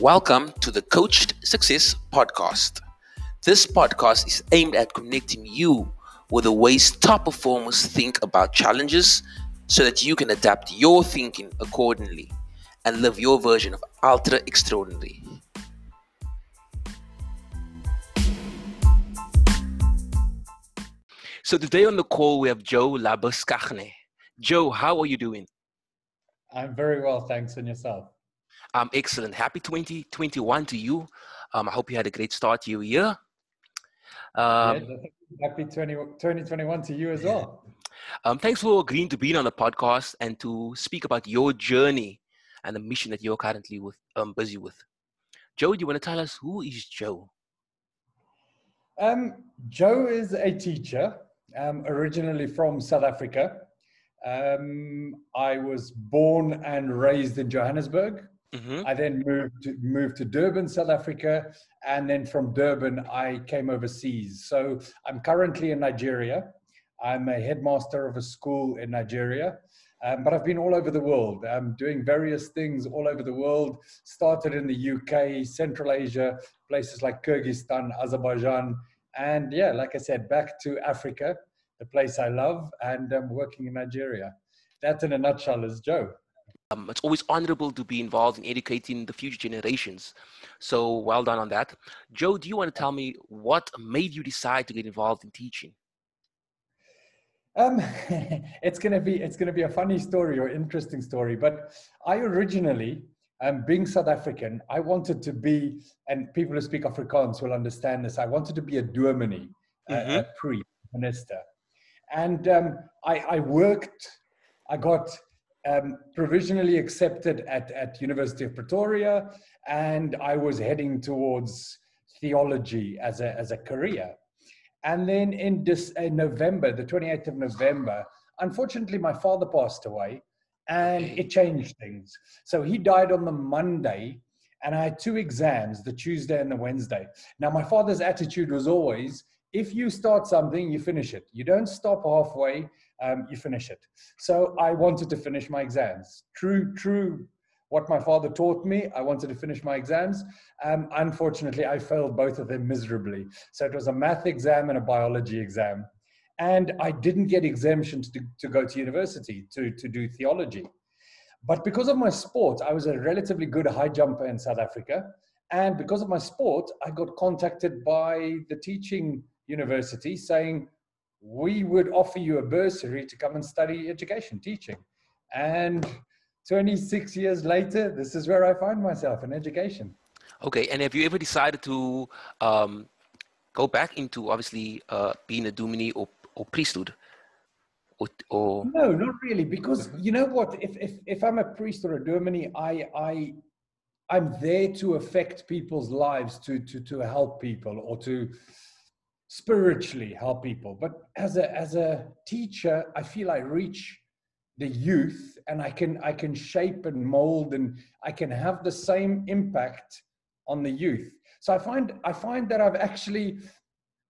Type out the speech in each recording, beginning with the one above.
Welcome to the Coached Success Podcast. This podcast is aimed at connecting you with the ways top performers think about challenges so that you can adapt your thinking accordingly and live your version of ultra extraordinary. So today on the call we have Joe Labuschagne. Joe, how are you doing? I'm very well, thanks, and yourself. Um, excellent. Happy 2021 to you. Um, I hope you had a great start to your year. Um, yeah, happy 20, 2021 to you as well. Um, thanks for agreeing to be on the podcast and to speak about your journey and the mission that you're currently with, um, busy with. Joe, do you want to tell us who is Joe? Um, Joe is a teacher, um, originally from South Africa. Um, I was born and raised in Johannesburg. Mm-hmm. I then moved to, moved to Durban, South Africa, and then from Durban I came overseas. So I'm currently in Nigeria. I'm a headmaster of a school in Nigeria, um, but I've been all over the world. I'm doing various things all over the world. Started in the UK, Central Asia, places like Kyrgyzstan, Azerbaijan, and yeah, like I said, back to Africa the place I love, and I'm working in Nigeria. That, in a nutshell, is Joe. Um, it's always honorable to be involved in educating the future generations. So well done on that. Joe, do you want to tell me what made you decide to get involved in teaching? Um, it's gonna be it's gonna be a funny story or interesting story. But I originally, um, being South African, I wanted to be, and people who speak Afrikaans will understand this. I wanted to be a dominee, mm-hmm. a, a priest, minister. And um, I, I, worked, I got um, provisionally accepted at, at University of Pretoria, and I was heading towards theology as a, as a career. And then in, this, in November, the 28th of November, unfortunately, my father passed away and it changed things. So he died on the Monday, and I had two exams, the Tuesday and the Wednesday. Now, my father's attitude was always if you start something, you finish it. You don't stop halfway, um, you finish it. So I wanted to finish my exams. True, true. What my father taught me, I wanted to finish my exams. Um, unfortunately, I failed both of them miserably. So it was a math exam and a biology exam. And I didn't get exemptions to, to go to university to, to do theology. But because of my sport, I was a relatively good high jumper in South Africa. And because of my sport, I got contacted by the teaching university saying, we would offer you a bursary to come and study education, teaching. And 26 years later, this is where I find myself in education. Okay, and have you ever decided to um, go back into obviously uh, being a dominee or, or priesthood? Or, or, no, not really, because you know what? If, if, if I'm a priest or a dominee, I, I, I'm there to affect people's lives, to, to, to help people or to, spiritually help people but as a as a teacher i feel i reach the youth and i can i can shape and mold and i can have the same impact on the youth so i find i find that i've actually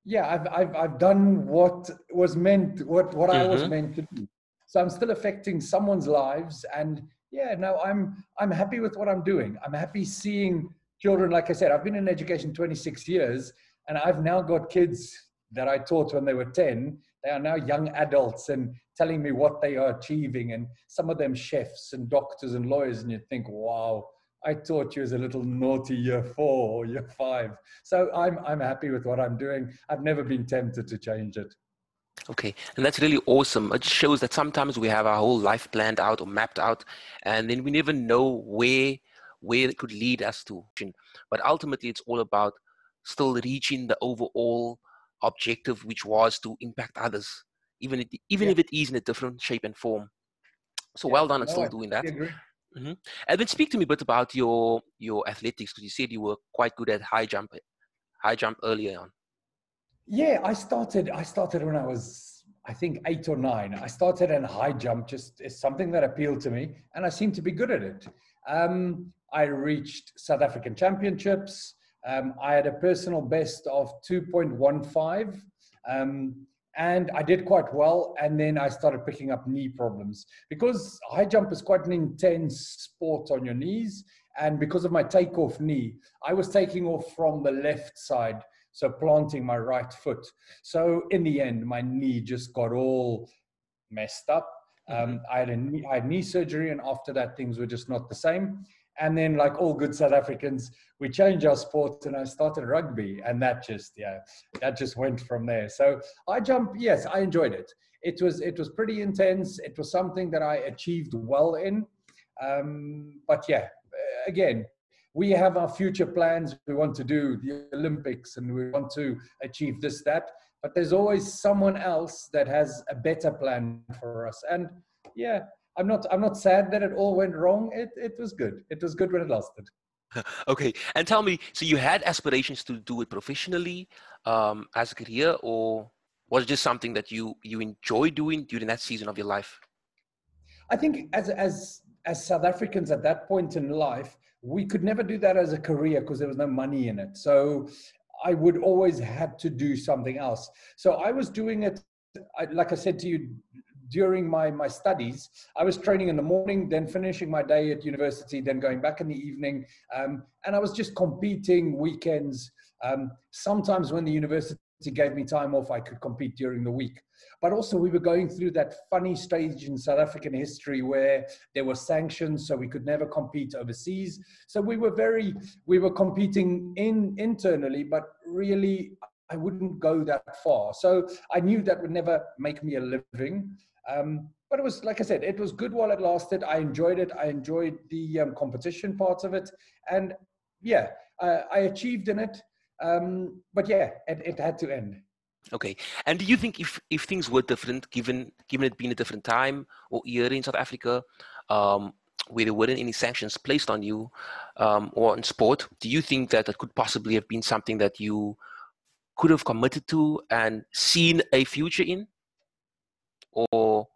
yeah i've i've, I've done what was meant what what mm-hmm. i was mm-hmm. meant to do so i'm still affecting someone's lives and yeah no i'm i'm happy with what i'm doing i'm happy seeing children like i said i've been in education 26 years and I've now got kids that I taught when they were 10. They are now young adults and telling me what they are achieving, and some of them chefs and doctors and lawyers. And you think, wow, I taught you as a little naughty year four or year five. So I'm, I'm happy with what I'm doing. I've never been tempted to change it. Okay, and that's really awesome. It shows that sometimes we have our whole life planned out or mapped out, and then we never know where where it could lead us to. But ultimately, it's all about still reaching the overall objective, which was to impact others, even if, even yeah. if it is in a different shape and form. So yeah. well done on no, still doing that. Mm-hmm. And then speak to me a bit about your your athletics because you said you were quite good at high jump, high jump earlier on. Yeah, I started. I started when I was, I think, eight or nine. I started in high jump. Just it's something that appealed to me, and I seemed to be good at it. Um, I reached South African championships. Um, I had a personal best of 2.15. Um, and I did quite well. And then I started picking up knee problems because high jump is quite an intense sport on your knees. And because of my takeoff knee, I was taking off from the left side, so planting my right foot. So in the end, my knee just got all messed up. Mm-hmm. Um, I, had a knee, I had knee surgery, and after that, things were just not the same. And then, like all good South Africans, we changed our sport, and I started rugby, and that just yeah, that just went from there. So I jump, yes, I enjoyed it. It was it was pretty intense. It was something that I achieved well in. Um, but yeah, again, we have our future plans. We want to do the Olympics, and we want to achieve this that. But there's always someone else that has a better plan for us. And yeah, I'm not I'm not sad that it all went wrong. It it was good. It was good when it lasted. okay, and tell me, so you had aspirations to do it professionally um, as a career, or was it just something that you you enjoy doing during that season of your life? I think as as as South Africans at that point in life, we could never do that as a career because there was no money in it. So I would always had to do something else. So I was doing it, I, like I said to you, during my, my studies, I was training in the morning, then finishing my day at university, then going back in the evening. Um, and I was just competing weekends. Um, sometimes when the university gave me time off, I could compete during the week. But also, we were going through that funny stage in South African history where there were sanctions, so we could never compete overseas. So we were very, we were competing in internally, but really, I wouldn't go that far. So I knew that would never make me a living. Um, but it was, like I said, it was good while it lasted. I enjoyed it. I enjoyed the um, competition parts of it. And yeah, uh, I achieved in it. Um, but yeah, it, it had to end. Okay. And do you think if, if things were different, given given it being a different time or era in South Africa, um, where there weren't any sanctions placed on you um, or in sport, do you think that it could possibly have been something that you could have committed to and seen a future in? Or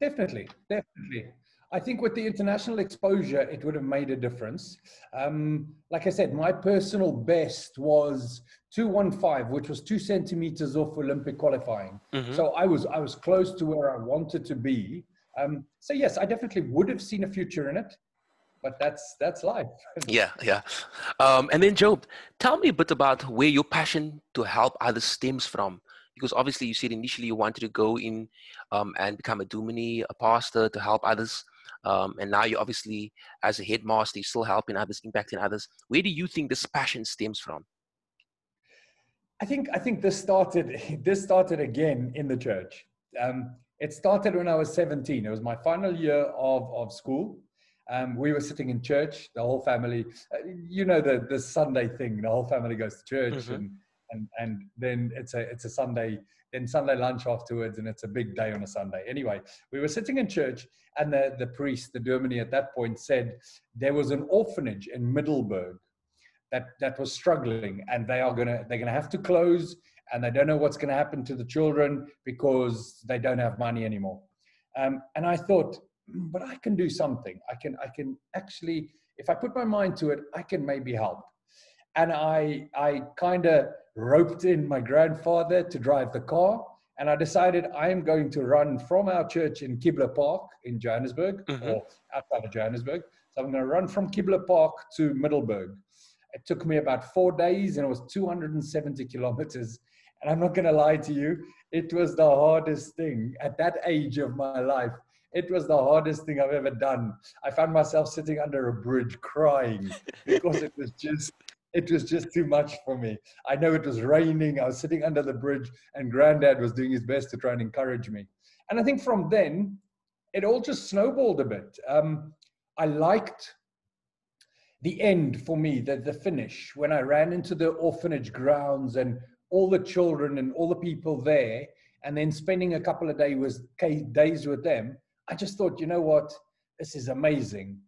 definitely, definitely. I think with the international exposure, it would have made a difference. Um, like I said, my personal best was 215, which was two centimeters off Olympic qualifying. Mm-hmm. So I was I was close to where I wanted to be. Um, so yes, I definitely would have seen a future in it, but that's that's life. yeah, yeah. Um, and then Job, tell me a bit about where your passion to help others stems from because obviously you said initially you wanted to go in um, and become a dominee, a pastor to help others. Um, and now you're obviously, as a headmaster, you're still helping others, impacting others. Where do you think this passion stems from? I think I think this started this started again in the church. Um, it started when I was 17. It was my final year of, of school. Um, we were sitting in church, the whole family. Uh, you know the the Sunday thing. The whole family goes to church, mm-hmm. and and and then it's a it's a Sunday then Sunday lunch afterwards, and it's a big day on a Sunday. Anyway, we were sitting in church, and the, the priest, the dominee at that point said there was an orphanage in Middelburg that, that was struggling, and they are gonna they're gonna have to close, and they don't know what's gonna happen to the children because they don't have money anymore. Um, and I thought, hmm, but I can do something. I can I can actually, if I put my mind to it, I can maybe help. And I I kind of roped in my grandfather to drive the car. And I decided I am going to run from our church in Kibler Park in Johannesburg mm-hmm. or outside of Johannesburg. So I'm going to run from Kibler Park to Middelburg. It took me about four days and it was 270 kilometers. And I'm not going to lie to you, it was the hardest thing at that age of my life. It was the hardest thing I've ever done. I found myself sitting under a bridge crying because it was just it was just too much for me. I know it was raining. I was sitting under the bridge, and Granddad was doing his best to try and encourage me. And I think from then, it all just snowballed a bit. Um, I liked the end for me, the, the finish, when I ran into the orphanage grounds and all the children and all the people there, and then spending a couple of days with, days with them. I just thought, you know what? This is amazing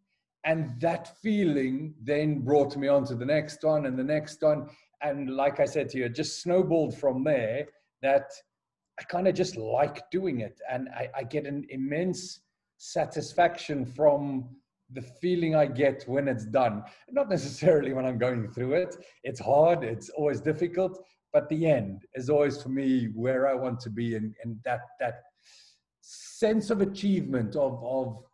and that feeling then brought me on to the next one and the next one. And like i said to you it just snowballed from there that i kind of just like doing it. And I, I, get an immense satisfaction from the feeling i get when it's done. Not necessarily when i'm going through it. It's hard. It's always difficult. But the end is always for me where i want to be and, and that that sense of achievement of of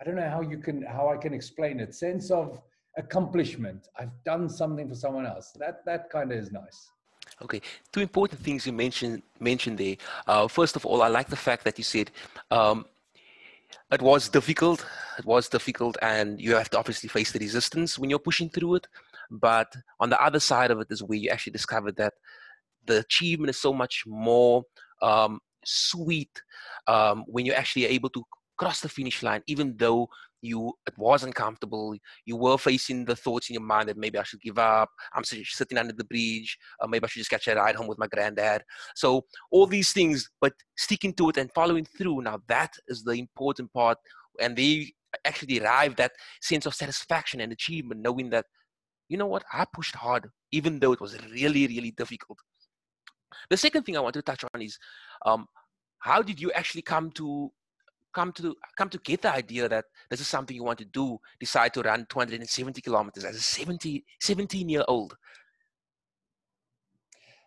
I don't know how you can how I can explain it. Sense of accomplishment. I've done something for someone else. That that kind of is nice. Okay, two important things you mentioned mentioned there. Uh, first of all, I like the fact that you said um, it was difficult. It was difficult, and you have to obviously face the resistance when you're pushing through it. But on the other side of it is where you actually discovered that the achievement is so much more um, sweet um, when you're actually able to cross the finish line, even though you it wasn't comfortable. You were facing the thoughts in your mind that maybe I should give up. I'm sitting under the bridge. Uh, maybe I should just catch a ride home with my granddad. So all these things, but sticking to it and following through. Now that is the important part, and they actually derive that sense of satisfaction and achievement, knowing that you know what I pushed hard, even though it was really really difficult. The second thing I want to touch on is um, how did you actually come to come to come to get the idea that this is something you want to do decide to run 270 kilometers as a 70 17 year old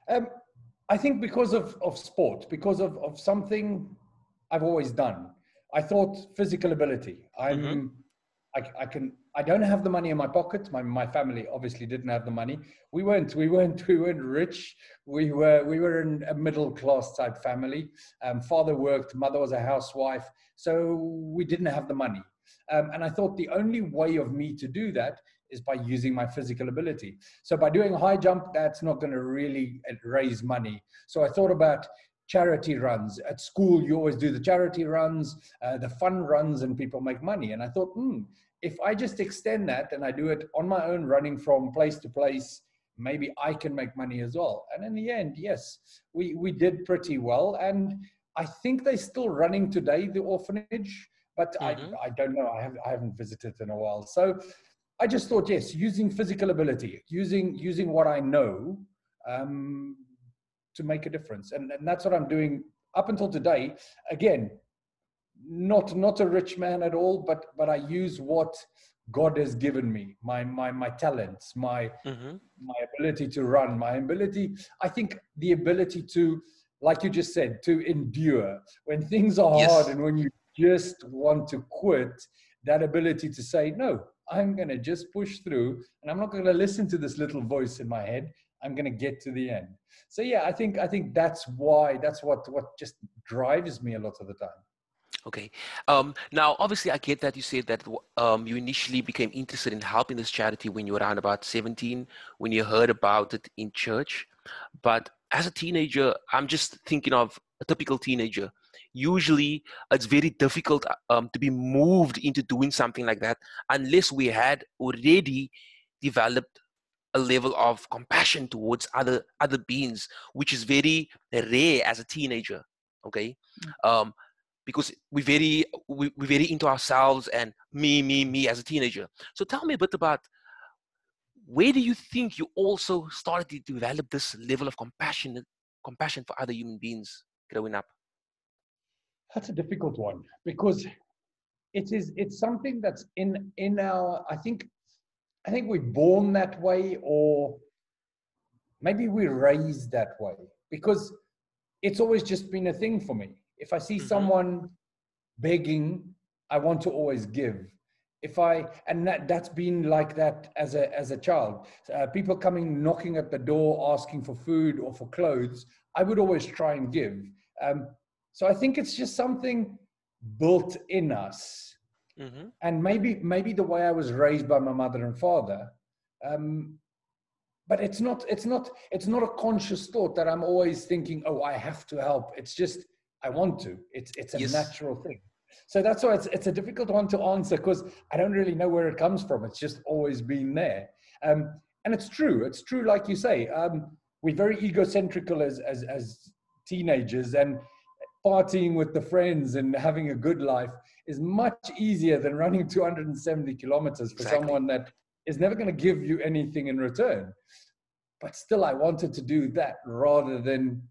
um, i think because of, of sport because of, of something i've always done i thought physical ability i'm mm-hmm. I, I can I don't have the money in my pocket. My my family obviously didn't have the money. We weren't we weren't we weren't rich. We were we were in a middle class type family. Um, father worked, mother was a housewife, so we didn't have the money. Um, and I thought the only way of me to do that is by using my physical ability. So by doing high jump, that's not going to really uh, raise money. So I thought about charity runs at school. You always do the charity runs, uh, the fun runs, and people make money. And I thought, hmm, if I just extend that and I do it on my own, running from place to place, maybe I can make money as well. And in the end, yes, we, we did pretty well. And I think they're still running today, the orphanage, but mm-hmm. I, I don't know. I, have, I haven't visited in a while. So I just thought, yes, using physical ability, using, using what I know um, to make a difference. And, and that's what I'm doing up until today. Again, not not a rich man at all, but but I use what God has given me, my my my talents, my mm-hmm. my ability to run, my ability. I think the ability to, like you just said, to endure when things are yes. hard and when you just want to quit. That ability to say no, I'm going to just push through, and I'm not going to listen to this little voice in my head. I'm going to get to the end. So yeah, I think I think that's why that's what what just drives me a lot of the time. Okay. Um, now, obviously, I get that you said that um, you initially became interested in helping this charity when you were around about 17, when you heard about it in church. But as a teenager, I'm just thinking of a typical teenager. Usually, it's very difficult um, to be moved into doing something like that unless we had already developed a level of compassion towards other other beings, which is very rare as a teenager. Okay. Mm. Because we very we, we're very into ourselves and me me me as a teenager. So tell me a bit about where do you think you also started to develop this level of compassion compassion for other human beings growing up? That's a difficult one because it is it's something that's in in our i think i think we're born that way or maybe we're raised that way because it's always just been a thing for me if I see mm-hmm. someone begging, I want to always give. If I and that that's been like that as a as a child. Uh, people coming knocking at the door asking for food or for clothes, I would always try and give. Um, so I think it's just something built in us, mm-hmm. and maybe maybe the way I was raised by my mother and father. Um, but it's not it's not it's not a conscious thought that i'm always thinking oh i have to help it's just I want to. It's it's a yes. natural thing. So that's why it's it's a difficult one to answer because I don't really know where it comes from. It's just always been there. Um, and it's true. It's true, like you say. Um, we're very egocentrical as as as teenagers, and partying with the friends and having a good life is much easier than running 270 kilometers for exactly. someone that is never going to give you anything in return. But still, I wanted to do that rather than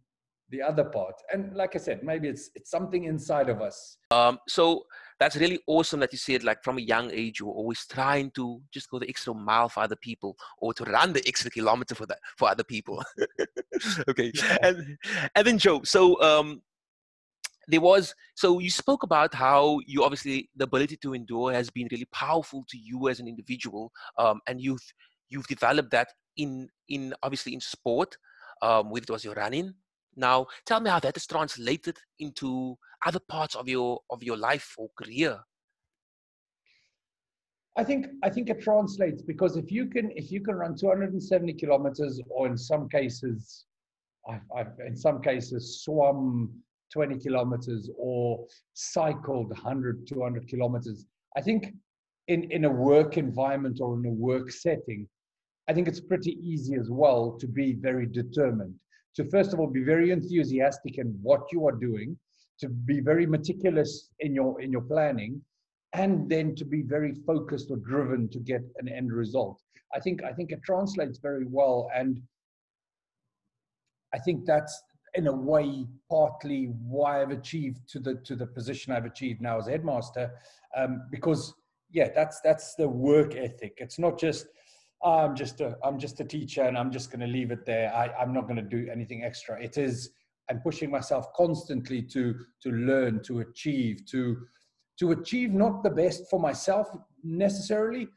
the other part. And like i said maybe it's it's something inside of us. Um so that's really awesome that you said like from a young age you're always trying to just go the extra mile for other people or to run the extra kilometer for that for other people. Okay. Yeah. and and then joe so um there was so you spoke about how you obviously the ability to endure has been really powerful to you as an individual um, and you've you've developed that in in obviously in sport um, whether it was your running now tell me how that is translated into other parts of your of your life or career. I think I think it translates because if you can if you can run 270 kilometers or in some cases I've, I've in some cases swum 20 kilometers or cycled 100 200 kilometers I think in in a work environment or in a work setting I think it's pretty easy as well to be very determined to first of all be very enthusiastic in what you are doing to be very meticulous in your in your planning and then to be very focused or driven to get an end result. I think I think it translates very well, and I think that's in a way partly why I've achieved to the to the position I've achieved now as headmaster, um, because yeah, that's that's the work ethic. It's not just I'm just a I'm just a teacher and I'm just going to leave it there. I, I'm not going to do anything extra. It is I'm pushing myself constantly to to learn, to achieve, to to achieve not the best for myself necessarily,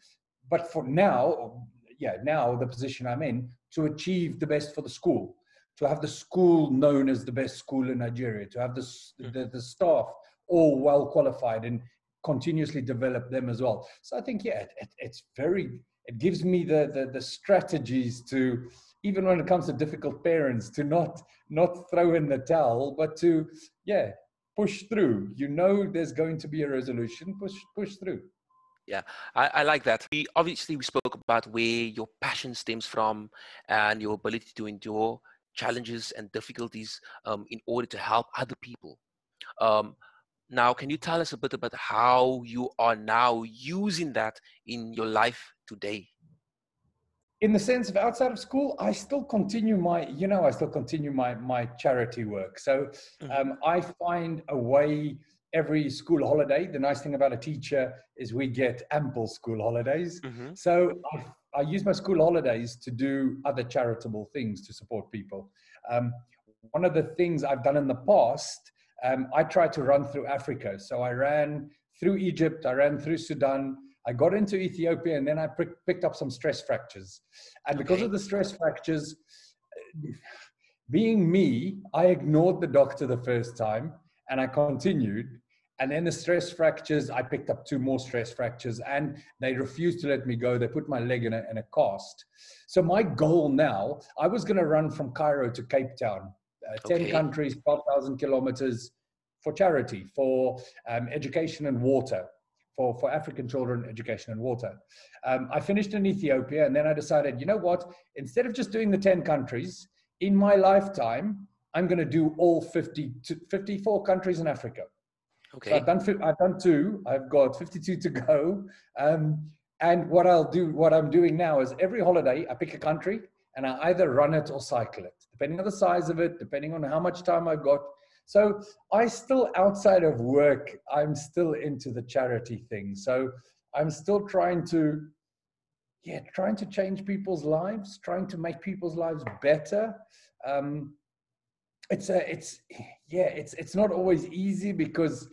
but for now, yeah, now the position I'm in, to achieve the best for the school, to have the school known as the best school in Nigeria, to have the, hmm. the, the staff all well qualified and continuously develop them as well. So I think, yeah, it, it's very, it gives me the, the, the strategies to, even when it comes to difficult parents, to not, not throw in the towel, but to, yeah, push through. You know there's going to be a resolution. Push push through. Yeah, I, I like that. We obviously we spoke about where your passion stems from and your ability to endure challenges and difficulties um, in order to help other people. Um, now, can you tell us a bit about how you are now using that in your life today? in the sense of outside of school, I still continue my, you know, I still continue my my charity work. So mm-hmm. um, I find a way every school holiday. The nice thing about a teacher is we get ample school holidays. Mm-hmm. So I, I, use my school holidays to do other charitable things to support people. Um, one of the things I've done in the past, um, I tried to run through Africa. So I ran through Egypt, I ran through Sudan. I got into Ethiopia and then I picked up some stress fractures. And because okay. of the stress fractures, being me, I ignored the doctor the first time and I continued. And then the stress fractures, I picked up two more stress fractures and they refused to let me go. They put my leg in a, in a cast. So, my goal now, I was going to run from Cairo to Cape Town, uh, 10 okay. countries, 12,000 kilometers for charity, for um, education and water for, for African children, education and water. Um, I finished in Ethiopia and then I decided, you know what, instead of just doing the 10 countries, in my lifetime, I'm going to do all 50 54 countries in Africa. Okay. So I've done, I've done two, I've got 52 to go. Um, and what I'll do, what I'm doing now is every holiday, I pick a country and I either run it or cycle it, depending on the size of it, depending on how much time I've got. So I still, outside of work, I'm still into the charity thing. So I'm still trying to, yeah, trying to change people's lives, trying to make people's lives better. Um, it's a, it's, yeah, it's it's not always easy because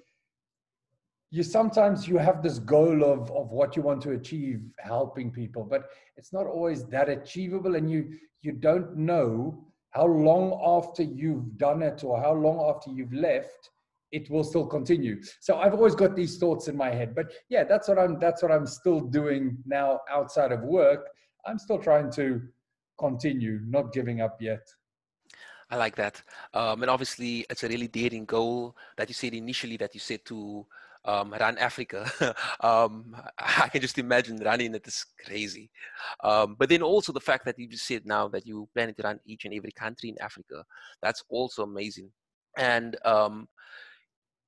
you sometimes you have this goal of of what you want to achieve, helping people, but it's not always that achievable, and you you don't know how long after you've done it or how long after you've left it will still continue. So i've always got these thoughts in my head but yeah that's what i'm that's what i'm still doing now outside of work. I'm still trying to continue not giving up yet. I like that. Um, and obviously, it's a really daring goal that you said initially that you said to um, run Africa. um, I can just imagine running it is crazy. Um, but then also the fact that you just said now that you plan to run each and every country in Africa, that's also amazing. And um,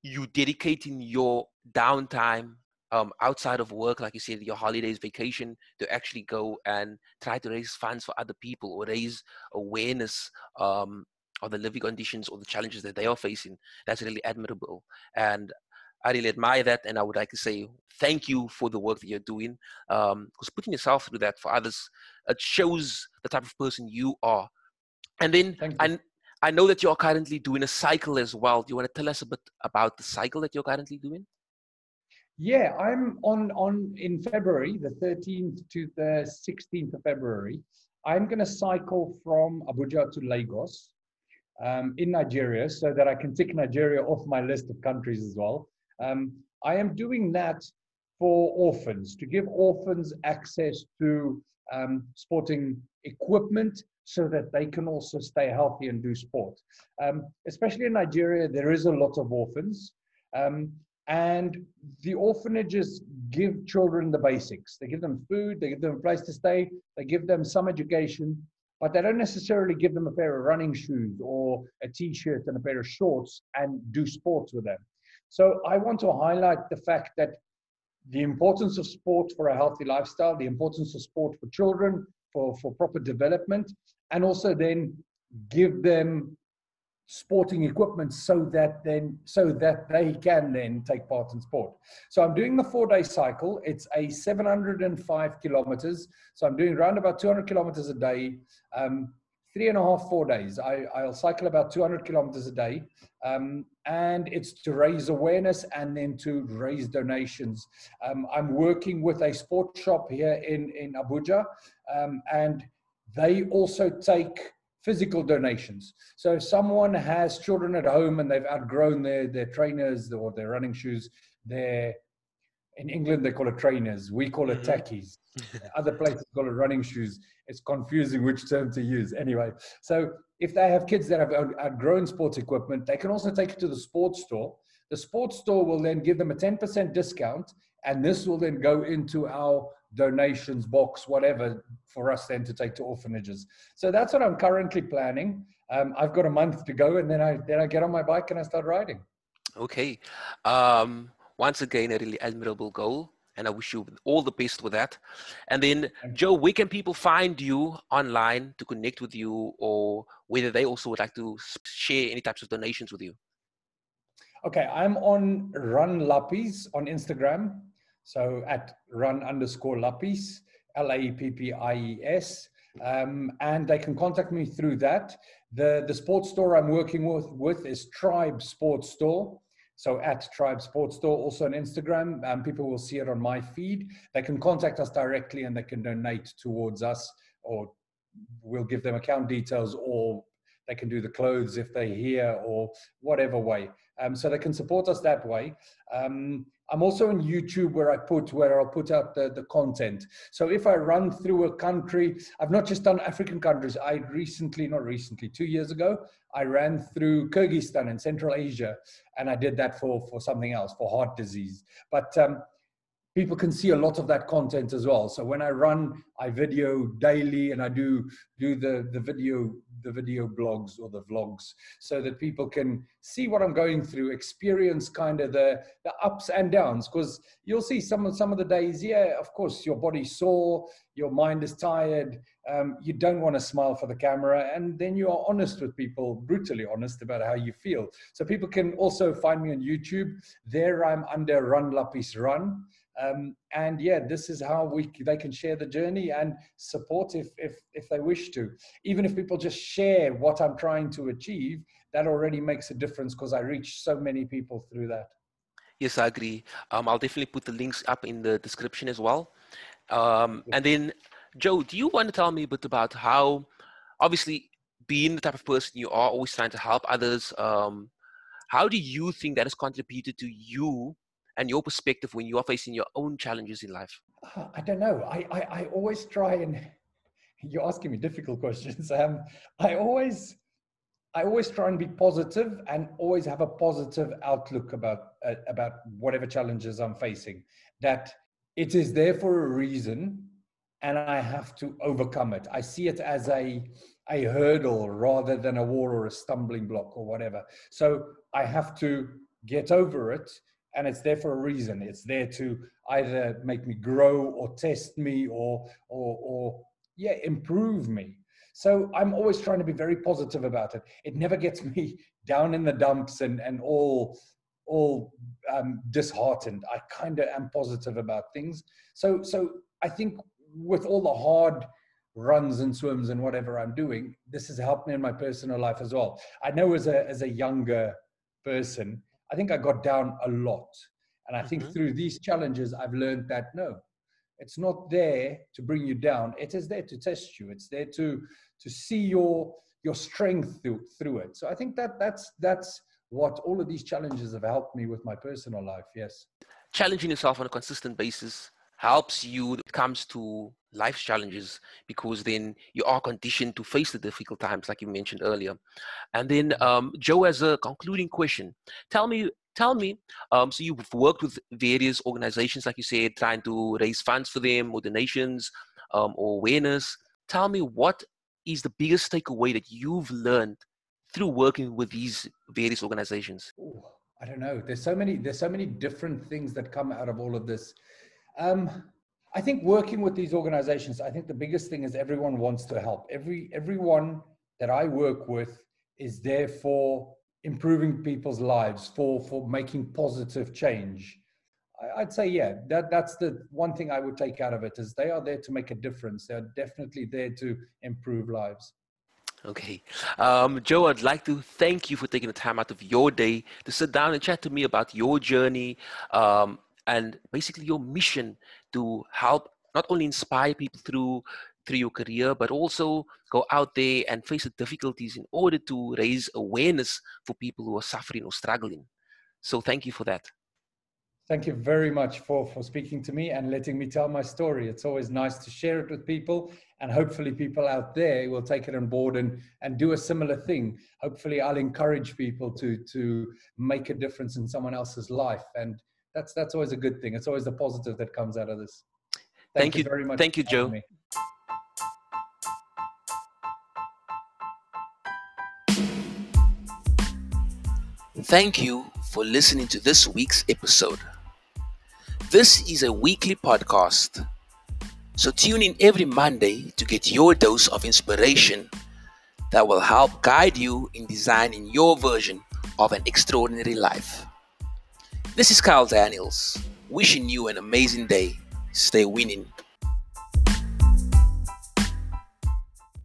you dedicating your downtime um, outside of work, like you said, your holidays, vacation, to actually go and try to raise funds for other people or raise awareness um, of the living conditions or the challenges that they are facing. That's really admirable. And I really admire that, and I would like to say thank you for the work that you're doing. Because um, putting yourself through that for others, it shows the type of person you are. And then I, I know that you're currently doing a cycle as well. Do you want to tell us a bit about the cycle that you're currently doing? Yeah, I'm on on in February, the 13th to the 16th of February. I'm going to cycle from Abuja to Lagos um, in Nigeria so that I can tick Nigeria off my list of countries as well. Um, I am doing that for orphans to give orphans access to um, sporting equipment so that they can also stay healthy and do sport. Um, especially in Nigeria, there is a lot of orphans. Um, and the orphanages give children the basics. They give them food, they give them a place to stay, they give them some education, but they don't necessarily give them a pair of running shoes or a t shirt and a pair of shorts and do sports with them. So I want to highlight the fact that the importance of sport for a healthy lifestyle, the importance of sport for children, for, for proper development, and also then give them sporting equipment so that then so that they can then take part in sport. So i'm doing the four day cycle. It's a 705 kilometers. So i'm doing around about 200 kilometers a day. Um, three and a half four days I, i'll cycle about 200 kilometers a day um, and it's to raise awareness and then to raise donations um, i'm working with a sport shop here in in abuja um, and they also take physical donations. So if someone has children at home and they've outgrown their, their trainers or their running shoes, their in England they call it trainers. We call it mm-hmm. tackies. Other places call it running shoes. It's confusing which term to use. Anyway, so if they have kids that have outgrown sports equipment, they can also take it to the sports store. The sports store will then give them a 10% discount, and this will then go into our donations box, whatever, for us then to take to orphanages. So that's what I'm currently planning. Um, I've got a month to go, and then I then I get on my bike and I start riding. Okay. Um, once again, a really admirable goal, and I wish you all the best with that. And then, Joe, where can people find you online to connect with you, or whether they also would like to share any types of donations with you? Okay, I'm on Run Lappies on Instagram. So at run underscore Lappies, L A P P I E S. Um, and they can contact me through that. The, the sports store I'm working with, with is Tribe Sports Store. So at Tribe Sports Store, also on Instagram, um, people will see it on my feed. They can contact us directly and they can donate towards us, or we'll give them account details, or they can do the clothes if they're here, or whatever way. Um, so they can support us that way. Um, I'm also on YouTube where I put where I'll put out the, the content. So if I run through a country, I've not just done African countries. I recently, not recently, two years ago, I ran through Kyrgyzstan in Central Asia, and I did that for for something else for heart disease. But um, people can see a lot of that content as well. So when I run, I video daily and I do do the the video the video blogs or the vlogs so that people can see what I'm going through, experience kind of the the ups and downs. Because you'll see some of some of the days, yeah, of course, your body's sore, your mind is tired, um, you don't want to smile for the camera, and then you are honest with people, brutally honest about how you feel. So people can also find me on YouTube. There I'm under Run Lappies Run. Um, and yeah, this is how we they can share the journey and support if if if they wish to. Even if people just share what I'm trying to achieve, that already makes a difference because I reach so many people through that. Yes, I agree. Um, I'll definitely put the links up in the description as well. Um, and then, Joe, do you want to tell me a bit about how, obviously, being the type of person you are, always trying to help others, um, how do you think that has contributed to you and your perspective when you are facing your own challenges in life? Uh, I don't know. I, I, I always try and you're asking me difficult questions. Um, I always I always try and be positive and always have a positive outlook about uh, about whatever challenges I'm facing. That it is there for a reason, and I have to overcome it. I see it as a a hurdle rather than a wall or a stumbling block or whatever. So I have to get over it and it's there for a reason. It's there to either make me grow or test me or or or yeah, improve me. So I'm always trying to be very positive about it. It never gets me down in the dumps and and all all um, disheartened. I kind of am positive about things. So so I think with all the hard runs and swims and whatever I'm doing, this has helped me in my personal life as well. I know as a as a younger person, I think I got down a lot. And I think mm-hmm. through these challenges, I've learned that no, it's not there to bring you down. It is there to test you. It's there to to see your your strength through, through it. So I think that that's that's what all of these challenges have helped me with my personal life. Yes. Challenging yourself on a consistent basis helps you when it comes to life's challenges because then you are conditioned to face the difficult times like you mentioned earlier. And then mm-hmm. um, joe has a concluding question tell me tell me um, so you've worked with various organizations like you said trying to raise funds for them or donations um, or awareness. Tell me what is the biggest takeaway that you've learned through working with these various organizations? Ooh, i don't know. There's so many there's so many different things that come out of all of this um, I think working with these organizations, I think the biggest thing is everyone wants to help. Every everyone that I work with is there for improving people's lives, for for making positive change. I, I'd say, yeah, that that's the one thing I would take out of it is they are there to make a difference. They're definitely there to improve lives. Okay. Um, Joe, I'd like to thank you for taking the time out of your day to sit down and chat to me about your journey um, and basically your mission to help not only inspire people through through your career but also go out there and face the difficulties in order to raise awareness for people who are suffering or struggling. So thank you for that. Thank you very much for for speaking to me and letting me tell my story. It's always nice to share it with people and hopefully people out there will take it on board and and do a similar thing. Hopefully i'll encourage people to to make a difference in someone else's life and that's that's always a good thing. It's always the positive that comes out of this. Thank, Thank you, you very much. Thank you, Joe. Me. Thank you for listening to this week's episode. This is a weekly podcast, so tune in every Monday to get your dose of inspiration that will help guide you in designing your version of an extraordinary life. This is Kyle Daniels, wishing you an amazing day. Stay winning.